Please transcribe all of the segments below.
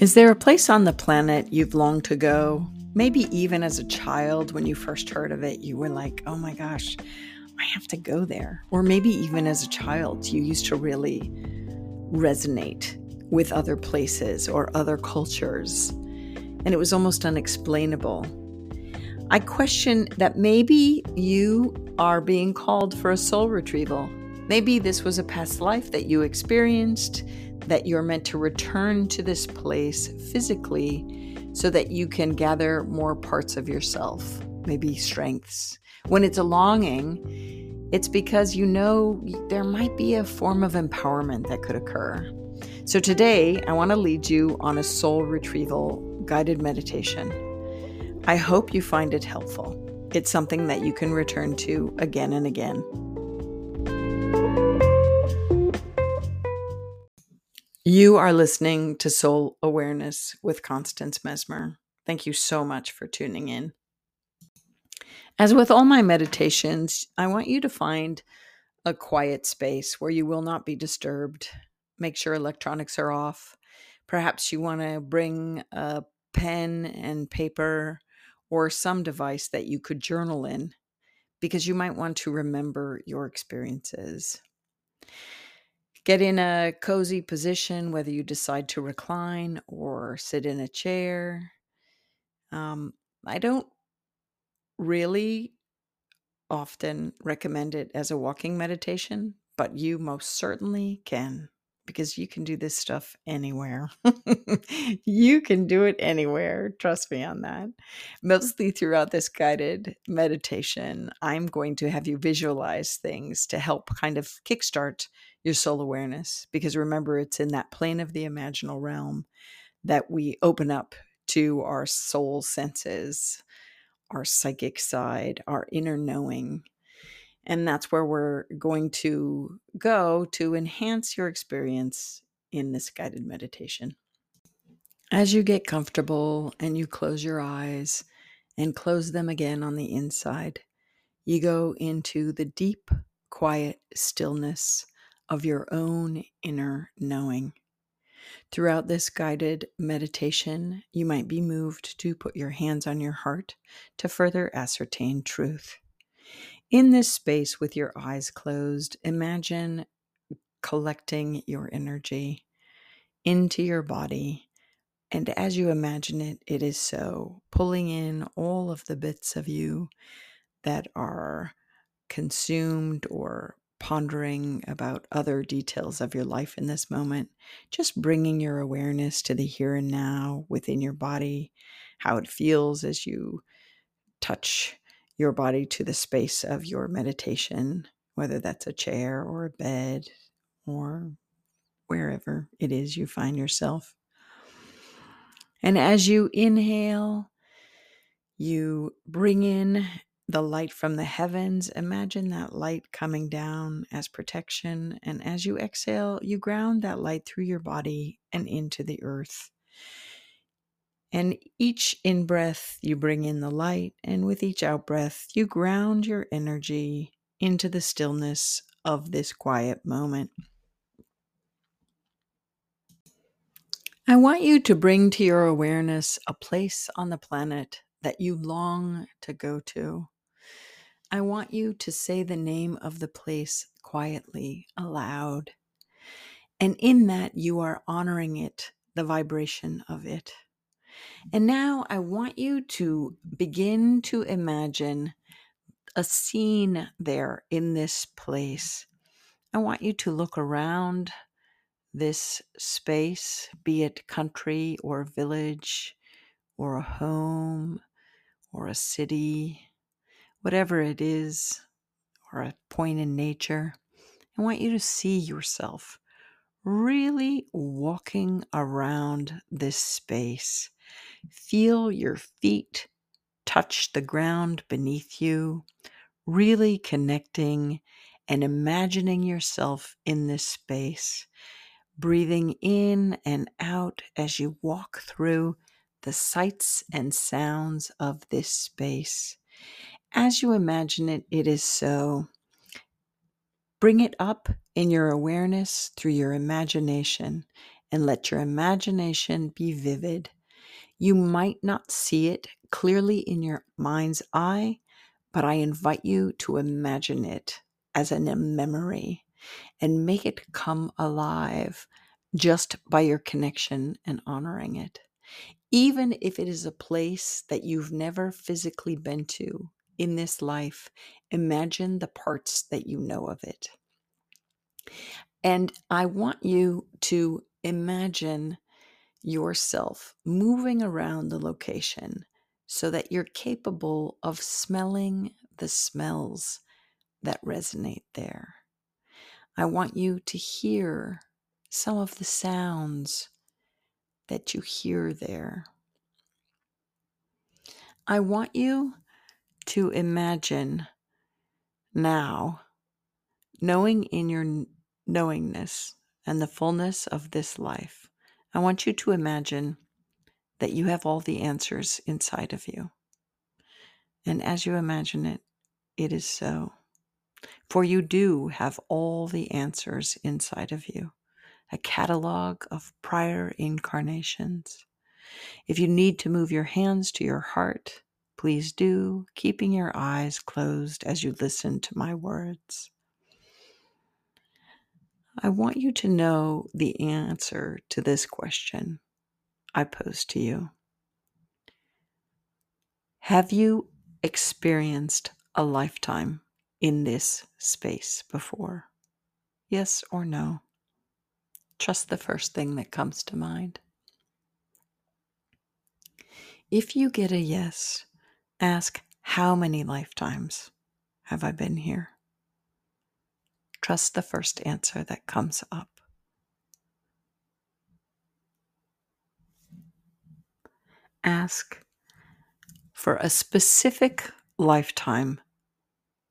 Is there a place on the planet you've longed to go? Maybe even as a child, when you first heard of it, you were like, oh my gosh, I have to go there. Or maybe even as a child, you used to really resonate with other places or other cultures, and it was almost unexplainable. I question that maybe you are being called for a soul retrieval. Maybe this was a past life that you experienced, that you're meant to return to this place physically so that you can gather more parts of yourself, maybe strengths. When it's a longing, it's because you know there might be a form of empowerment that could occur. So today, I want to lead you on a soul retrieval guided meditation. I hope you find it helpful. It's something that you can return to again and again. You are listening to Soul Awareness with Constance Messmer. Thank you so much for tuning in. As with all my meditations, I want you to find a quiet space where you will not be disturbed make sure electronics are off. Perhaps you want to bring a pen and paper or some device that you could journal in because you might want to remember your experiences. Get in a cozy position, whether you decide to recline or sit in a chair. Um, I don't really often recommend it as a walking meditation, but you most certainly can because you can do this stuff anywhere. you can do it anywhere. Trust me on that. Mostly throughout this guided meditation, I'm going to have you visualize things to help kind of kickstart your soul awareness. Because remember, it's in that plane of the imaginal realm that we open up to our soul senses, our psychic side, our inner knowing and that's where we're going to go to enhance your experience in this guided meditation. As you get comfortable and you close your eyes and close them again on the inside, you go into the deep, quiet stillness of your own inner knowing. Throughout this guided meditation, you might be moved to put your hands on your heart to further ascertain truth. In this space with your eyes closed, imagine collecting your energy into your body. And as you imagine it, it is so, pulling in all of the bits of you that are consumed or pondering about other details of your life in this moment, just bringing your awareness to the here and now within your body, how it feels as you touch your body to the space of your meditation, whether that's a chair or a bed or wherever it is you find yourself. And as you inhale, you bring in the light from the heavens. Imagine that light coming down as protection. And as you exhale, you ground that light through your body and into the earth. And each in breath, you bring in the light, and with each out breath, you ground your energy into the stillness of this quiet moment. I want you to bring to your awareness a place on the planet that you long to go to. I want you to say the name of the place quietly, aloud. And in that, you are honoring it, the vibration of it. And now I want you to begin to imagine a scene there in this place. I want you to look around this space, be it country or village or a home or a city, whatever it is, or a point in nature. I want you to see yourself really walking around this space Feel your feet touch the ground beneath you, really connecting and imagining yourself in this space, breathing in and out as you walk through the sights and sounds of this space. As you imagine it, it is so. Bring it up in your awareness through your imagination and let your imagination be vivid. You might not see it clearly in your mind's eye, but I invite you to imagine it as a memory and make it come alive just by your connection and honoring it. Even if it is a place that you've never physically been to in this life, imagine the parts that you know of it. And I want you to imagine yourself moving around the location so that you're capable of smelling the smells that resonate there. I want you to hear some of the sounds that you hear there. I want you to imagine now, knowing in your knowingness and the fullness of this life, I want you to imagine that you have all the answers inside of you. And as you imagine it, it is so. For you do have all the answers inside of you, a catalog of prior incarnations. If you need to move your hands to your heart, please do, keeping your eyes closed as you listen to my words. I want you to know the answer to this question I pose to you. Have you experienced a lifetime in this space before? Yes or no? Trust the first thing that comes to mind. If you get a yes, ask how many lifetimes have I been here? Trust the first answer that comes up. Ask for a specific lifetime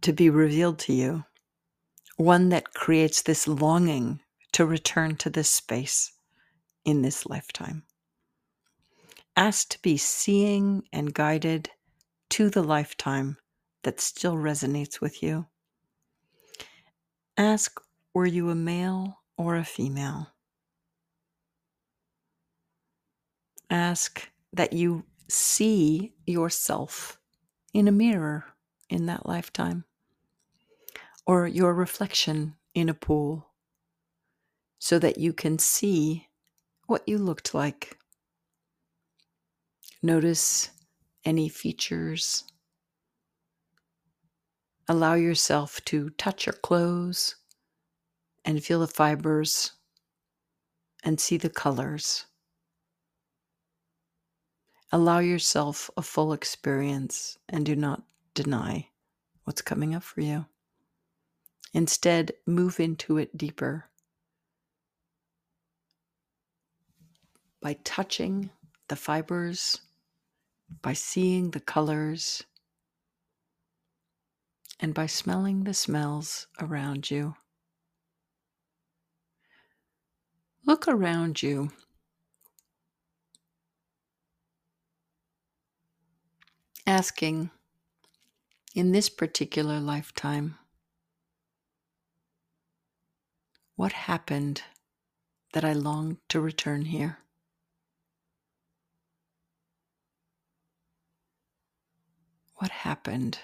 to be revealed to you, one that creates this longing to return to this space in this lifetime. Ask to be seeing and guided to the lifetime that still resonates with you Ask were you a male or a female? Ask that you see yourself in a mirror in that lifetime or your reflection in a pool so that you can see what you looked like. Notice any features Allow yourself to touch your clothes and feel the fibers and see the colors. Allow yourself a full experience and do not deny what's coming up for you. Instead, move into it deeper by touching the fibers, by seeing the colors and by smelling the smells around you. Look around you. Asking, in this particular lifetime, what happened that I longed to return here? What happened?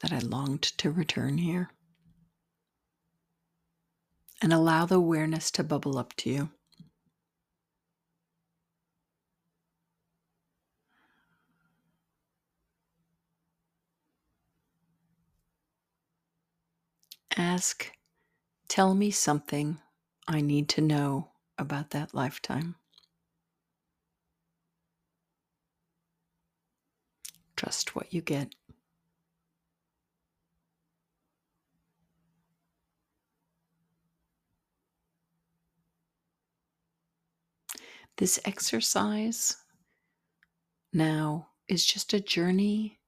that I longed to return here. And allow the awareness to bubble up to you. Ask, tell me something I need to know about that lifetime. Trust what you get. This exercise now is just a journey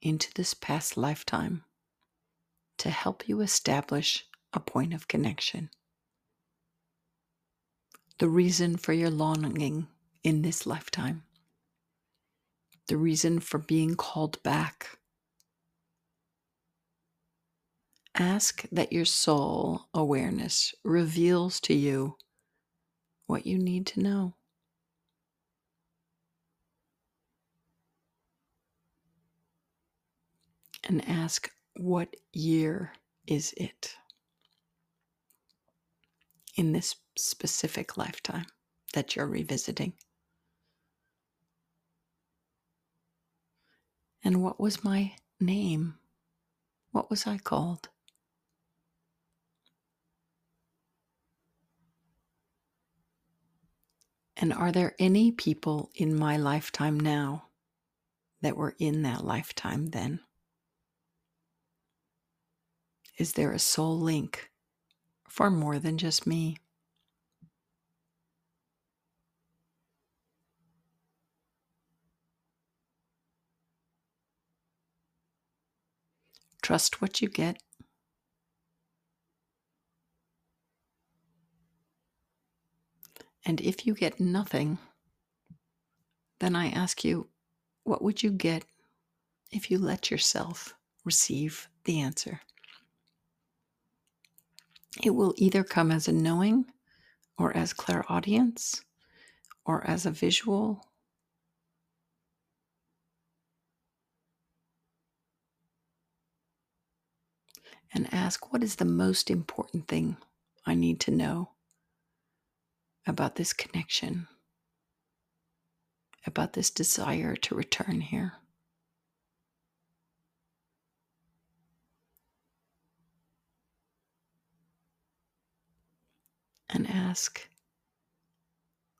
into this past lifetime to help you establish a point of connection. The reason for your longing in this lifetime, the reason for being called back. Ask that your soul awareness reveals to you what you need to know. And ask, what year is it in this specific lifetime that you're revisiting? And what was my name? What was I called? And are there any people in my lifetime now that were in that lifetime then? Is there a soul link for more than just me? Trust what you get. And if you get nothing, then I ask you, what would you get if you let yourself receive the answer? It will either come as a knowing, or as clairaudience, or as a visual, and ask what is the most important thing I need to know about this connection, about this desire to return here. And ask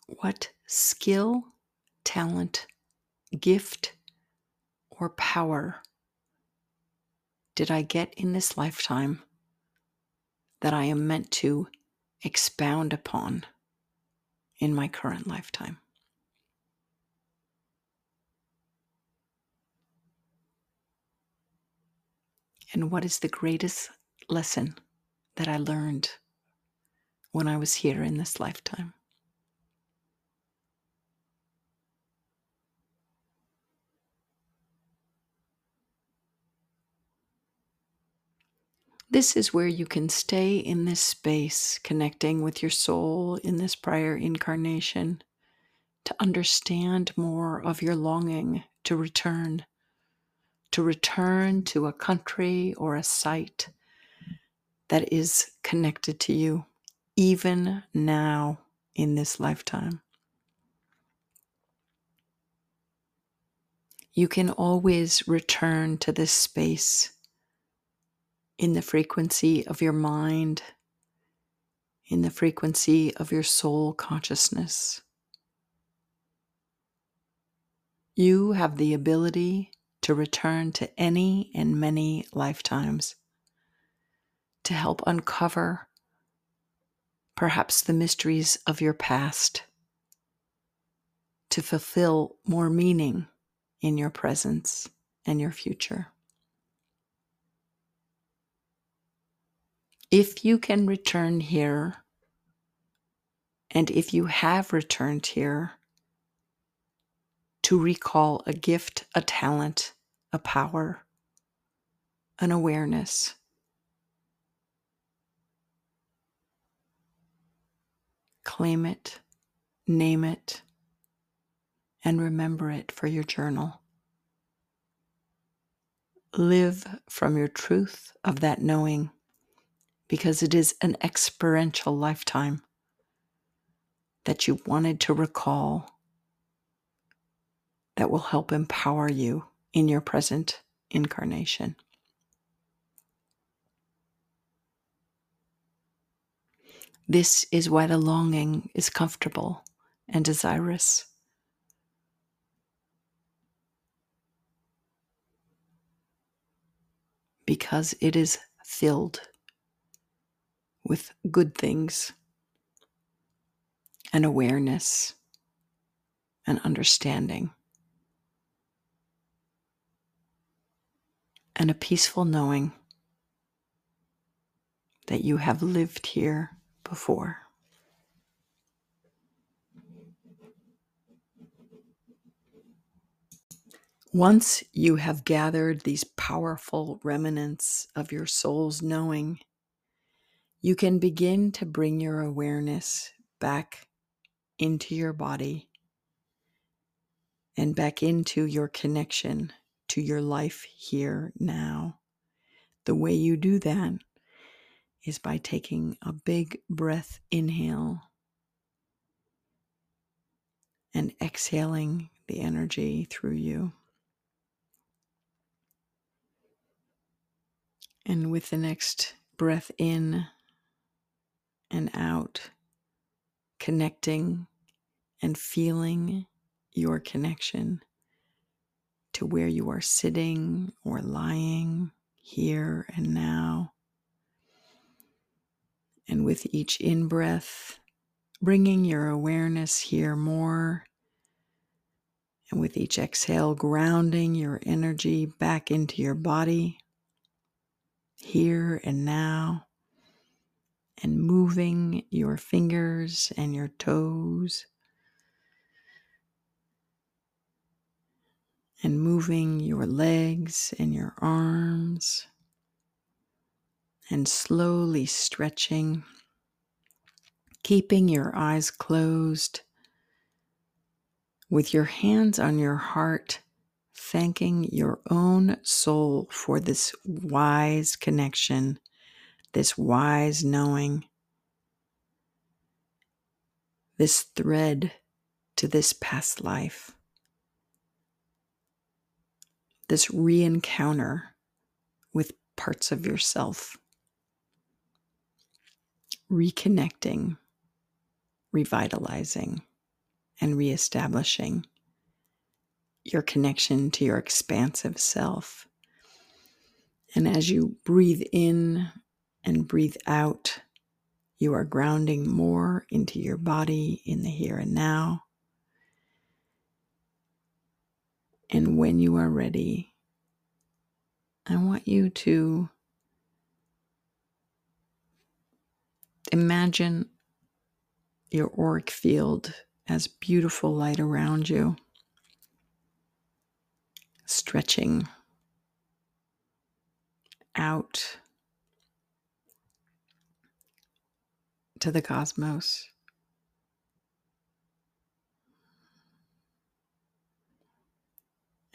what skill, talent, gift, or power did I get in this lifetime that I am meant to expound upon in my current lifetime? And what is the greatest lesson that I learned when I was here in this lifetime? This is where you can stay in this space, connecting with your soul in this prior incarnation to understand more of your longing to return, to return to a country or a site that is connected to you, even now in this lifetime. You can always return to this space in the frequency of your mind, in the frequency of your soul consciousness. You have the ability to return to any and many lifetimes to help uncover perhaps the mysteries of your past, to fulfill more meaning in your presence and your future. If you can return here, and if you have returned here, to recall a gift, a talent, a power, an awareness. Claim it, name it, and remember it for your journal. Live from your truth of that knowing because it is an experiential lifetime that you wanted to recall that will help empower you in your present incarnation. This is why the longing is comfortable and desirous. Because it is filled with good things and awareness and understanding and a peaceful knowing that you have lived here before. Once you have gathered these powerful remnants of your soul's knowing you can begin to bring your awareness back into your body and back into your connection to your life here now. The way you do that is by taking a big breath inhale and exhaling the energy through you. And with the next breath in and out, connecting and feeling your connection to where you are sitting or lying here and now. And with each in breath, bringing your awareness here more. And with each exhale, grounding your energy back into your body, here and now, and moving your fingers and your toes. And moving your legs and your arms. And slowly stretching, keeping your eyes closed. With your hands on your heart, thanking your own soul for this wise connection, this wise knowing, this thread to this past life this re encounter with parts of yourself, reconnecting, revitalizing, and reestablishing your connection to your expansive self. And as you breathe in and breathe out, you are grounding more into your body in the here and now. And when you are ready, I want you to imagine your auric field as beautiful light around you, stretching out to the cosmos.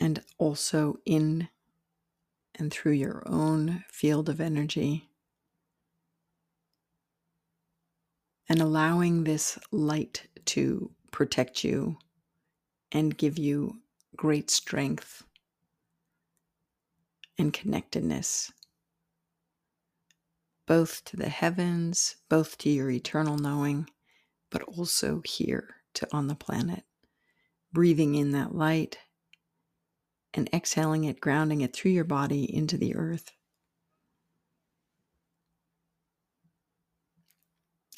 and also in and through your own field of energy. And allowing this light to protect you and give you great strength and connectedness, both to the heavens, both to your eternal knowing, but also here to on the planet. Breathing in that light and exhaling it, grounding it through your body into the earth.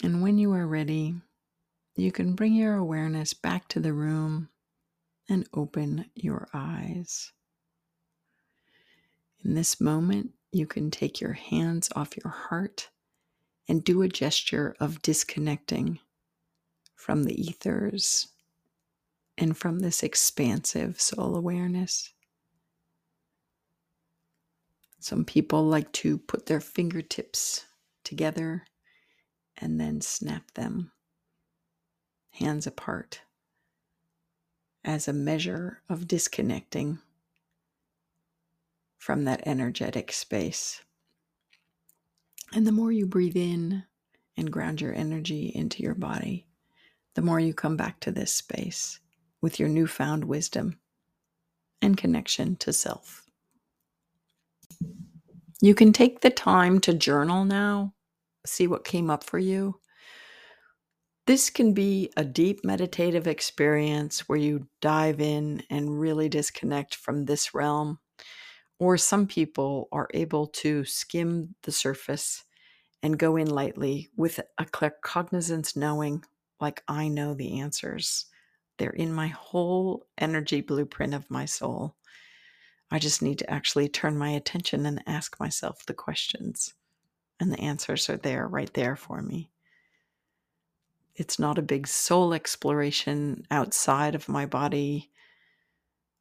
And when you are ready, you can bring your awareness back to the room and open your eyes. In this moment, you can take your hands off your heart and do a gesture of disconnecting from the ethers and from this expansive soul awareness. Some people like to put their fingertips together and then snap them hands apart as a measure of disconnecting from that energetic space. And the more you breathe in and ground your energy into your body, the more you come back to this space with your newfound wisdom and connection to self. You can take the time to journal now, see what came up for you. This can be a deep meditative experience where you dive in and really disconnect from this realm. Or some people are able to skim the surface and go in lightly with a cognizance knowing, like I know the answers. They're in my whole energy blueprint of my soul. I just need to actually turn my attention and ask myself the questions. And the answers are there, right there for me. It's not a big soul exploration outside of my body.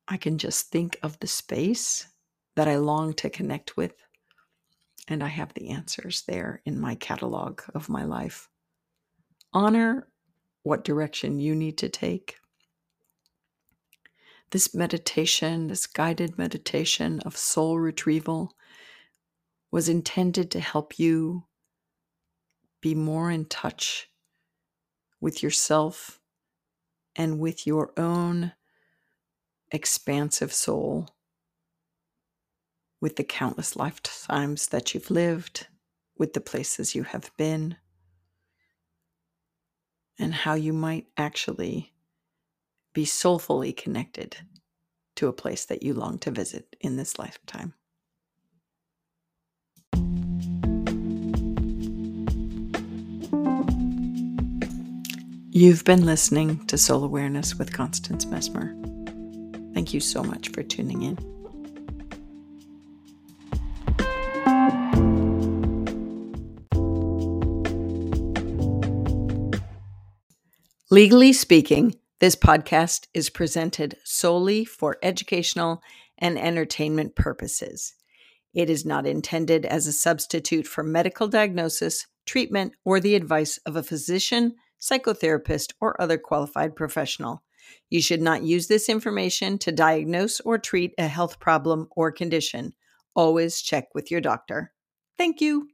I can just think of the space that I long to connect with, and I have the answers there in my catalog of my life. Honor what direction you need to take. This meditation, this guided meditation of soul retrieval, was intended to help you be more in touch with yourself and with your own expansive soul, with the countless lifetimes that you've lived, with the places you have been, and how you might actually be soulfully connected to a place that you long to visit in this lifetime. You've been listening to Soul Awareness with Constance Messmer. Thank you so much for tuning in. Legally speaking, this podcast is presented solely for educational and entertainment purposes. It is not intended as a substitute for medical diagnosis, treatment, or the advice of a physician, psychotherapist, or other qualified professional. You should not use this information to diagnose or treat a health problem or condition. Always check with your doctor. Thank you.